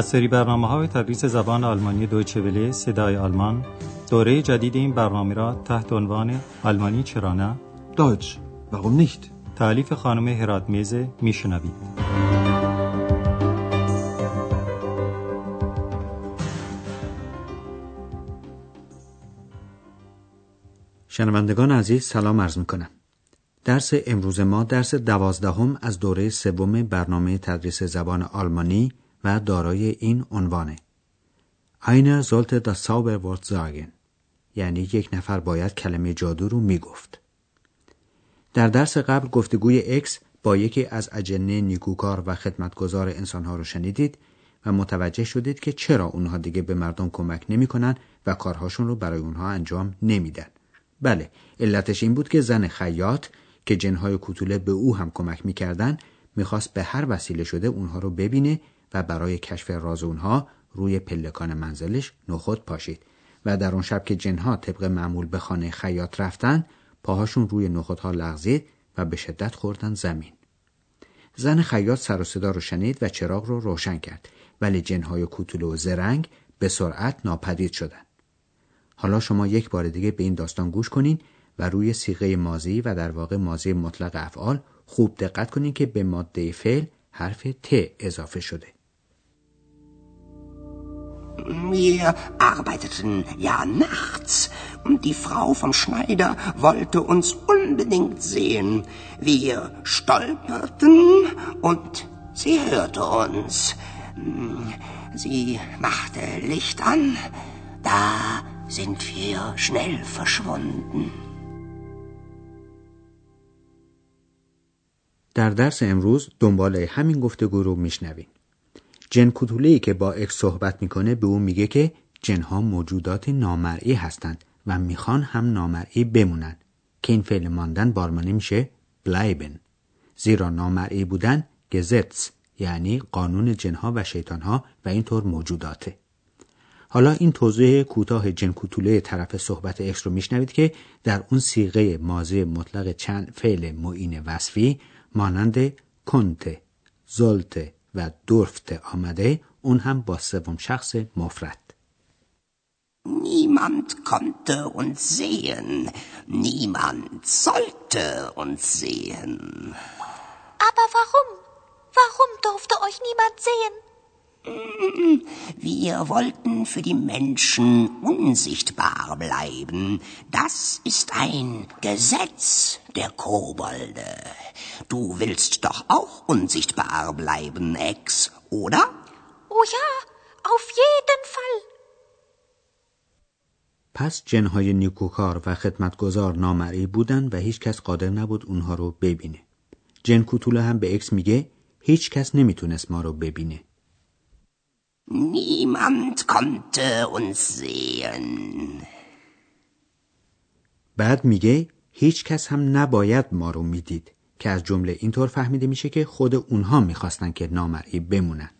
از سری برنامه های تدریس زبان آلمانی دویچه وله صدای آلمان دوره جدید این برنامه را تحت عنوان آلمانی چرا نه Deutsch, warum nicht? تعلیف خانم هرات میزه میشنوید شنوندگان عزیز سلام عرض می کنم. درس امروز ما درس دوازدهم از دوره سوم برنامه تدریس زبان آلمانی و دارای این عنوانه. Einer sollte das Zauberwort sagen. یعنی یک نفر باید کلمه جادو رو می‌گفت. در درس قبل گفتگوی اکس با یکی از اجنه نیکوکار و خدمتگزار انسانها رو شنیدید و متوجه شدید که چرا اونها دیگه به مردم کمک نمی‌کنن و کارهاشون رو برای اونها انجام نمیدن. بله، علتش این بود که زن خیاط که جنهای کوتوله به او هم کمک می‌کردن می‌خواست به هر وسیله شده اونها رو ببینه و برای کشف راز اونها روی پلکان منزلش نخود پاشید و در اون شب که جنها طبق معمول به خانه خیاط رفتن پاهاشون روی نخودها لغزید و به شدت خوردن زمین زن خیاط سر و صدا رو شنید و چراغ رو روشن کرد ولی جنهای کوتوله و زرنگ به سرعت ناپدید شدند حالا شما یک بار دیگه به این داستان گوش کنین و روی سیغه مازی و در واقع مازی مطلق افعال خوب دقت کنین که به ماده فعل حرف ت اضافه شده. Wir arbeiteten ja nachts und die Frau vom Schneider wollte uns unbedingt sehen. Wir stolperten und sie hörte uns. Sie machte Licht an. Da sind wir schnell verschwunden. در درس امروز دنبال همین گفتگو رو میشنویم. جن کوتوله‌ای که با اکس صحبت می‌کنه به اون میگه که جنها موجودات نامرئی هستند و می‌خوان هم نامرئی بمونن. که این فعل ماندن بارمانه میشه بلایبن. زیرا نامرئی بودن گزتس یعنی قانون جنها و شیطانها و اینطور موجوداته. حالا این توضیح کوتاه جن کوتوله طرف صحبت اکس رو میشنوید که در اون سیغه ماضی مطلق چند فعل معین وصفی مانند کنت، زلت و دورفت آمده اون هم با سوم شخص مفرد Niemand konnte uns sehen. Niemand sollte uns sehen. Aber warum? Warum durfte euch niemand sehen? Wir wollten für die Menschen unsichtbar bleiben. Das ist ein Gesetz der Kobolde. Du willst doch auch unsichtbar bleiben, Ex, oder? Oh ja, auf jeden Fall. پس جنهای نیکوکار و خدمتگزار نامرئی بودن و هیچ کس قادر نبود اونها رو ببینه. جن کوتوله هم به اکس میگه هیچ کس نمیتونست ما رو ببینه. Niemand konnte uns sehen. بعد میگه هیچ کس هم نباید ما رو می‌دید که از جمله اینطور فهمیده میشه که خود اونها می‌خواستن که نامرئی بمونن.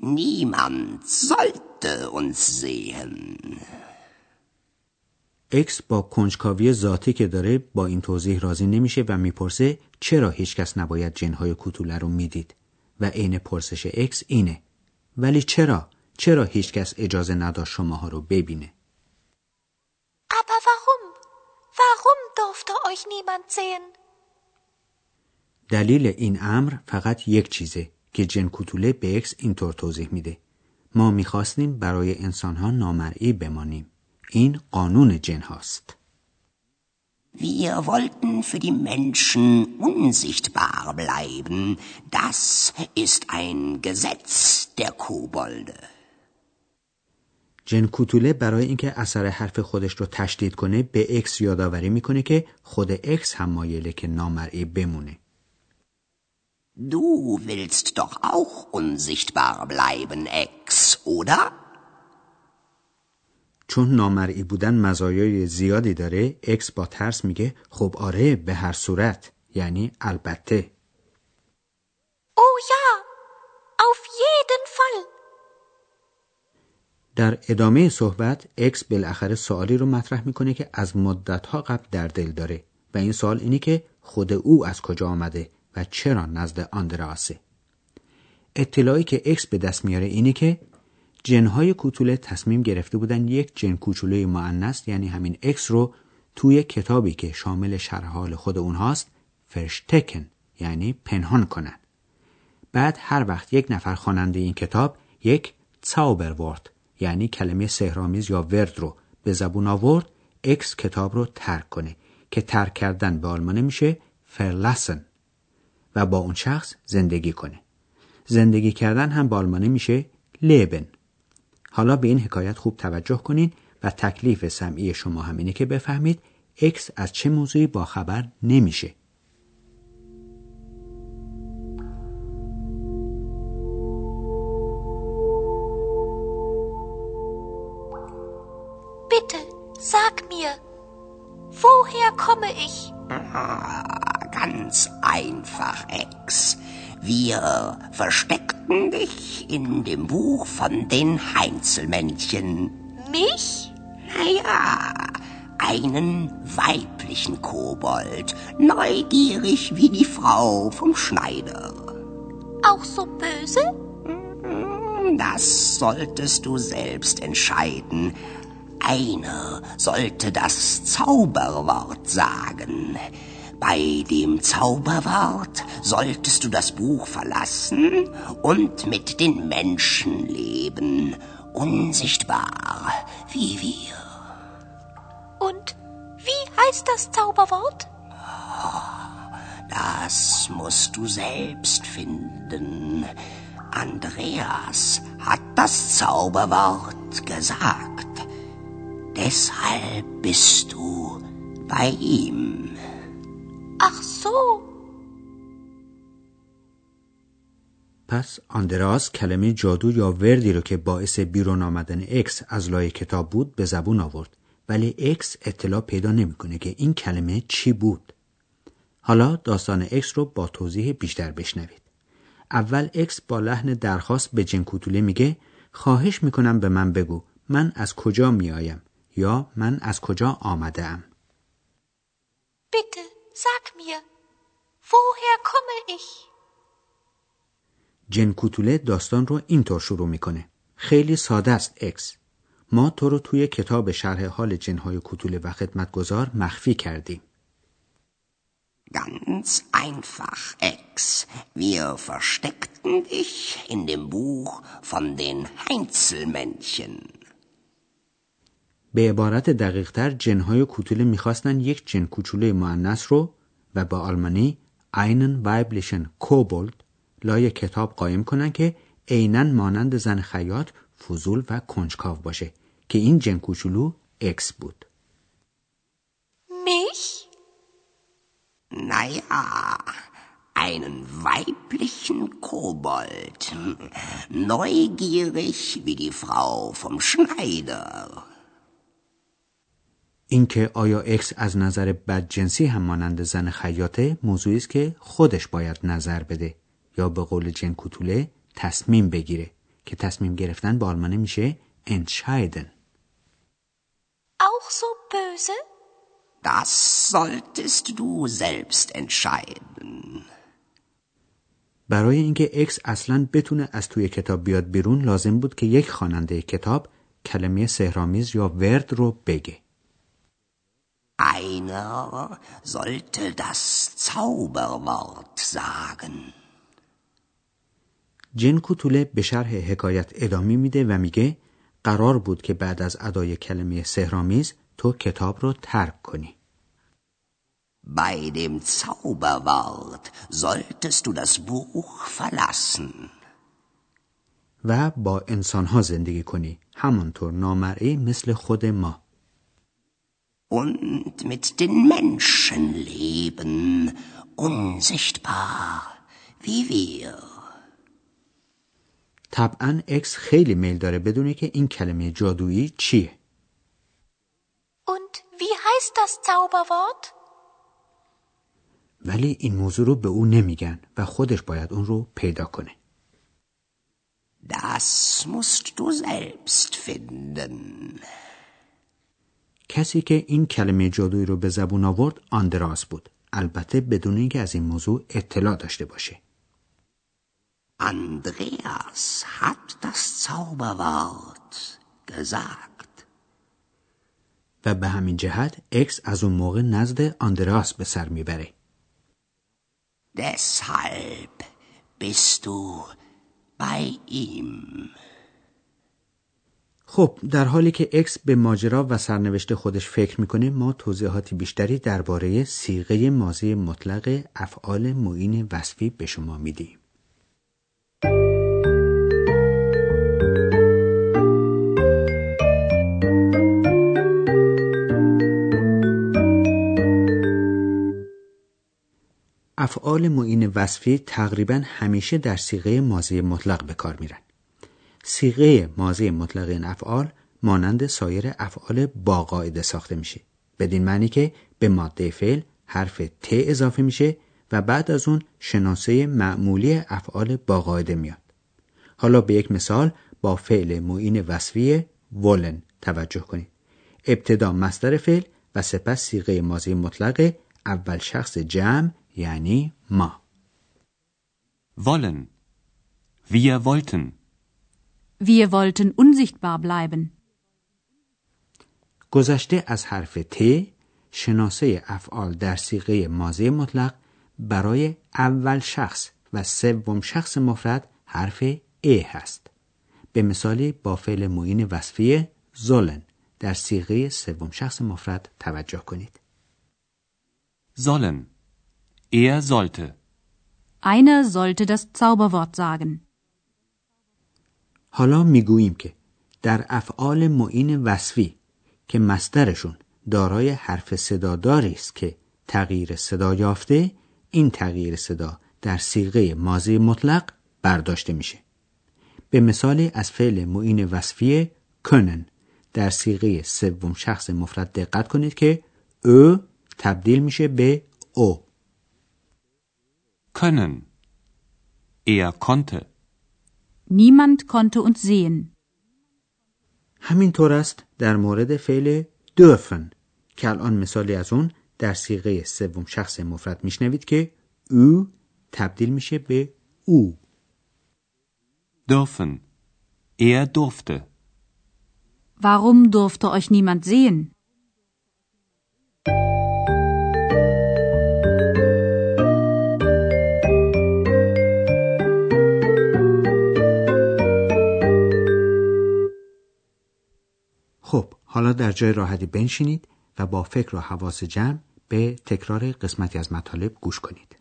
Niemand sollte uns sehen. اکس با کنجکاوی ذاتی که داره با این توضیح راضی نمیشه و می‌پرسه چرا هیچ کس نباید جنهای کوتوله رو می‌دید و عین پرسش اکس اینه ولی چرا چرا هیچ کس اجازه نداشت شماها رو ببینه Aber warum? Warum durfte euch niemand sehen? دلیل این امر فقط یک چیزه که جن کوتوله به اکس اینطور توضیح میده ما می‌خواستیم برای انسانها نامرئی بمانیم این قانون جن هاست Wir wollten für die Menschen unsichtbar bleiben. Das ist ein Gesetz der Kobolde. جن کوتوله برای اینکه اثر حرف خودش رو تشدید کنه به اکس یادآوری میکنه که خود اکس هم مایله که نامرئی بمونه Du willst doch auch unsichtbar bleiben, Ex, oder? چون نامرئی بودن مزایای زیادی داره اکس با ترس میگه خب آره به هر صورت. یعنی البته. Oh ja, auf jeden Fall. در ادامه صحبت اکس بالاخره سوالی رو مطرح می‌کنه که از مدتها قبل در دل داره و این سوال اینه که خود او از کجا آمده و چرا نزد آندراسه؟ اطلاعی که اکس به دست میاره اینه که جنهای کوتوله تصمیم گرفته بودن یک جن کوچولوی مؤنث یعنی همین اکس رو توی کتابی که شامل شرح حال خود اونهاست verstecken یعنی پنهان کنن بعد هر وقت یک نفر خواننده این کتاب یک ورد یعنی کلمه سحرآمیز یا ورد رو به زبون آورد اکس کتاب رو ترک کنه که ترک کردن به آلمانی میشه verlassen و با اون شخص زندگی کنه. زندگی کردن هم به آلمانی میشه leben حالا به این حکایت خوب توجه کنین و تکلیف سمعی شما همینه که بفهمید اکس از چه موضوعی با خبر نمیشه. In dem Buch von den Heinzelmännchen. Mich? Naja, einen weiblichen Kobold, neugierig wie die Frau vom Schneider. Auch so böse? Das solltest du selbst entscheiden. Einer sollte das Zauberwort sagen. Bei dem Zauberwort solltest du das Buch verlassen und mit den Menschen leben, unsichtbar wie wir. Und wie heißt das Zauberwort? Das musst du selbst finden. Andreas hat das Zauberwort gesagt. Deshalb bist du bei ihm. So. پس آندراس کلمه جادو یا وردی رو که باعث بیرون آمدن اکس از لای کتاب بود به زبون آورد. ولی اکس اطلاع پیدا نمی‌کنه که این کلمه چی بود. حالا داستان اکس رو با توضیح بیشتر بشنوید. اول اکس با لحن درخواست به جن کوتوله میگه خواهش می‌کنم به من بگو من از کجا میآیم یا من از کجا آمده ام Bitte, sag mir, woher komme ich? جن کوتوله داستان رو اینطور شروع می‌کنه خیلی ساده است اکس ما تو رو توی کتاب شرح حال جنهای کوتوله و خدمتگزار مخفی کردیم Ganz einfach, Ex. Wir versteckten dich in dem Buch von den Heinzelmännchen. به عبارت دقیقتر جنهای کوتوله می‌خواستن یک جن کوچوله معنس رو و با آلمانی einen weiblichen Kobold لای کتاب قایم کنن که عینا مانند زن خیاط فضول و کنجکاو باشه که این جن کوچولو اکس بود Mich? Naja, einen weiblichen Kobold. Neugierig wie die Frau vom Schneider. اینکه آیا اکس از نظر بدجنسی هم مانند زن خیاطه موضوعی است که خودش باید نظر بده یا به قول جن کوتوله تصمیم بگیره که تصمیم گرفتن به آلمانه میشه entscheiden Auch so böse? Das solltest du selbst entscheiden. برای اینکه اکس اصلا بتونه از توی کتاب بیاد بیرون لازم بود که یک خواننده کتاب کلمه سهرامیز یا ورد رو بگه Einer sollte das Zauberwort sagen. جن کوتوله به شرح حکایت ادامه میده و میگه قرار بود که بعد از ادای کلمه سهرامیز تو کتاب رو ترک کنی. Bei dem Zauberwort solltest du das Buch verlassen. و با انسانها زندگی کنی همانطور نامرئی مثل خود ما und mit den Menschen leben, unsichtbar wie wir. طبعا اکس خیلی میل داره بدونه که این کلمه جادویی چیه Und wie heißt das Zauberwort? ولی این موضوع رو به او نمیگن و خودش باید اون رو پیدا کنه Das musst du selbst finden. کسی که این کلمه جادویی رو به زبون آورد آندراس بود البته بدون اینکه از این موضوع اطلاع داشته باشه Andreas hat das Zauberwort gesagt. و به همین جهت اکس از اون موقع نزد آندراس به سر می‌بره. Deshalb bist du bei ihm. خب در حالی که اکس به ماجرا و سرنوشت خودش فکر می‌کنه ما توضیحاتی بیشتری درباره صیغه ماضی مطلق افعال معین وصفی به شما میدیم. افعال معین وصفی تقریبا همیشه در سیغه ماضی مطلق به کار میرن. سیغه ماضی مطلق این افعال مانند سایر افعال با قاعده ساخته میشه. بدین معنی که به ماده فعل حرف ت اضافه میشه و بعد از اون شناسه معمولی افعال با قاعده میاد. حالا به یک مثال با فعل معین وصفی ولن توجه کنید. ابتدا مصدر فعل و سپس سیغه ماضی مطلق اول شخص جمع یعنی ما wollen wir wollten Wir wollten unsichtbar bleiben. گذشته از حرف ت شناسه افعال در سیغه ماضی مطلق برای اول شخص و سوم شخص مفرد حرف ا هست به مثالی با فعل معین وصفی زولن در سیغه سوم شخص مفرد توجه کنید sollen Er sollte. Einer sollte das Zauberwort sagen. حالا می‌گوییم که در افعال معین وصفی که مسترشون دارای حرف صداداری است که تغییر صدا یافته این تغییر صدا در سیغه ماضی مطلق برداشته میشه به مثالی از فعل معین وصفی کنن در سیغه سوم شخص مفرد دقت کنید که او تبدیل میشه به او können. Er konnte. Niemand konnte uns sehen. همینطور است در مورد فعل dürfen که الان مثالی از اون در سیغه سوم شخص مفرد میشنوید که او تبدیل میشه به او dürfen er durfte Warum durfte euch niemand sehen? حالا در جای راحتی بنشینید و با فکر و حواس جمع به تکرار قسمتی از مطالب گوش کنید.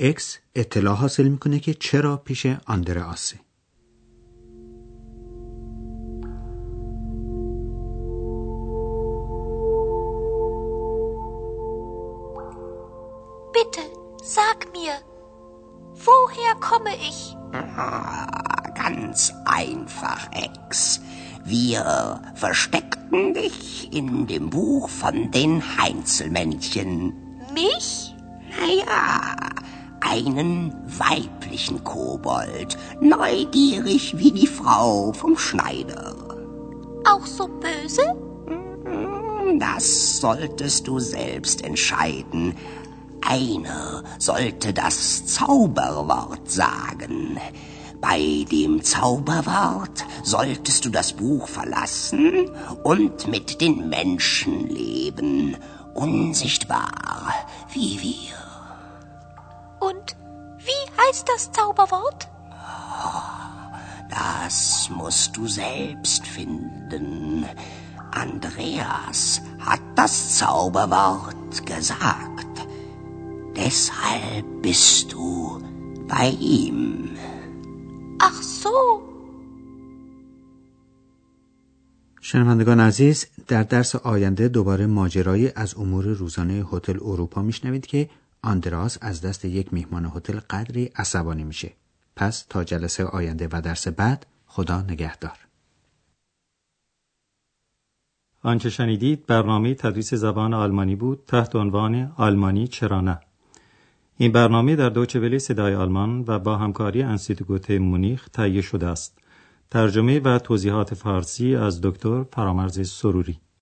اکس اطلاع حاصل میکنه که چرا پیش آندرآسه Bitte, sag mir, woher komme ich? Ah, ganz einfach, Ex. Wir versteckten dich in dem Buch von den Heinzelmännchen. Mich? Naja, einen weiblichen Kobold, neugierig wie die Frau vom Schneider. Auch so böse? Das solltest du selbst entscheiden. Einer sollte das Zauberwort sagen. Bei dem Zauberwort solltest du das Buch verlassen und mit den Menschen leben, unsichtbar wie wir. Heißt das Zauberwort? Das musst du selbst finden. Andreas hat das Zauberwort gesagt. Deshalb bist du bei ihm. Ach so. شنوندگان عزیز در درس آینده دوباره ماجرای از امور روزانه هتل اروپا میشنوید که آندراس از دست یک میهمان هتل قدری عصبانی میشه. پس تا جلسه آینده و درس بعد خدا نگهدار. آنچه شنیدید برنامه تدریس زبان آلمانی بود تحت عنوان آلمانی چرا نه این برنامه در دوچه ولی صدای آلمان و با همکاری انسیتگوت مونیخ تهیه شده است ترجمه و توضیحات فارسی از دکتر فرامرز سروری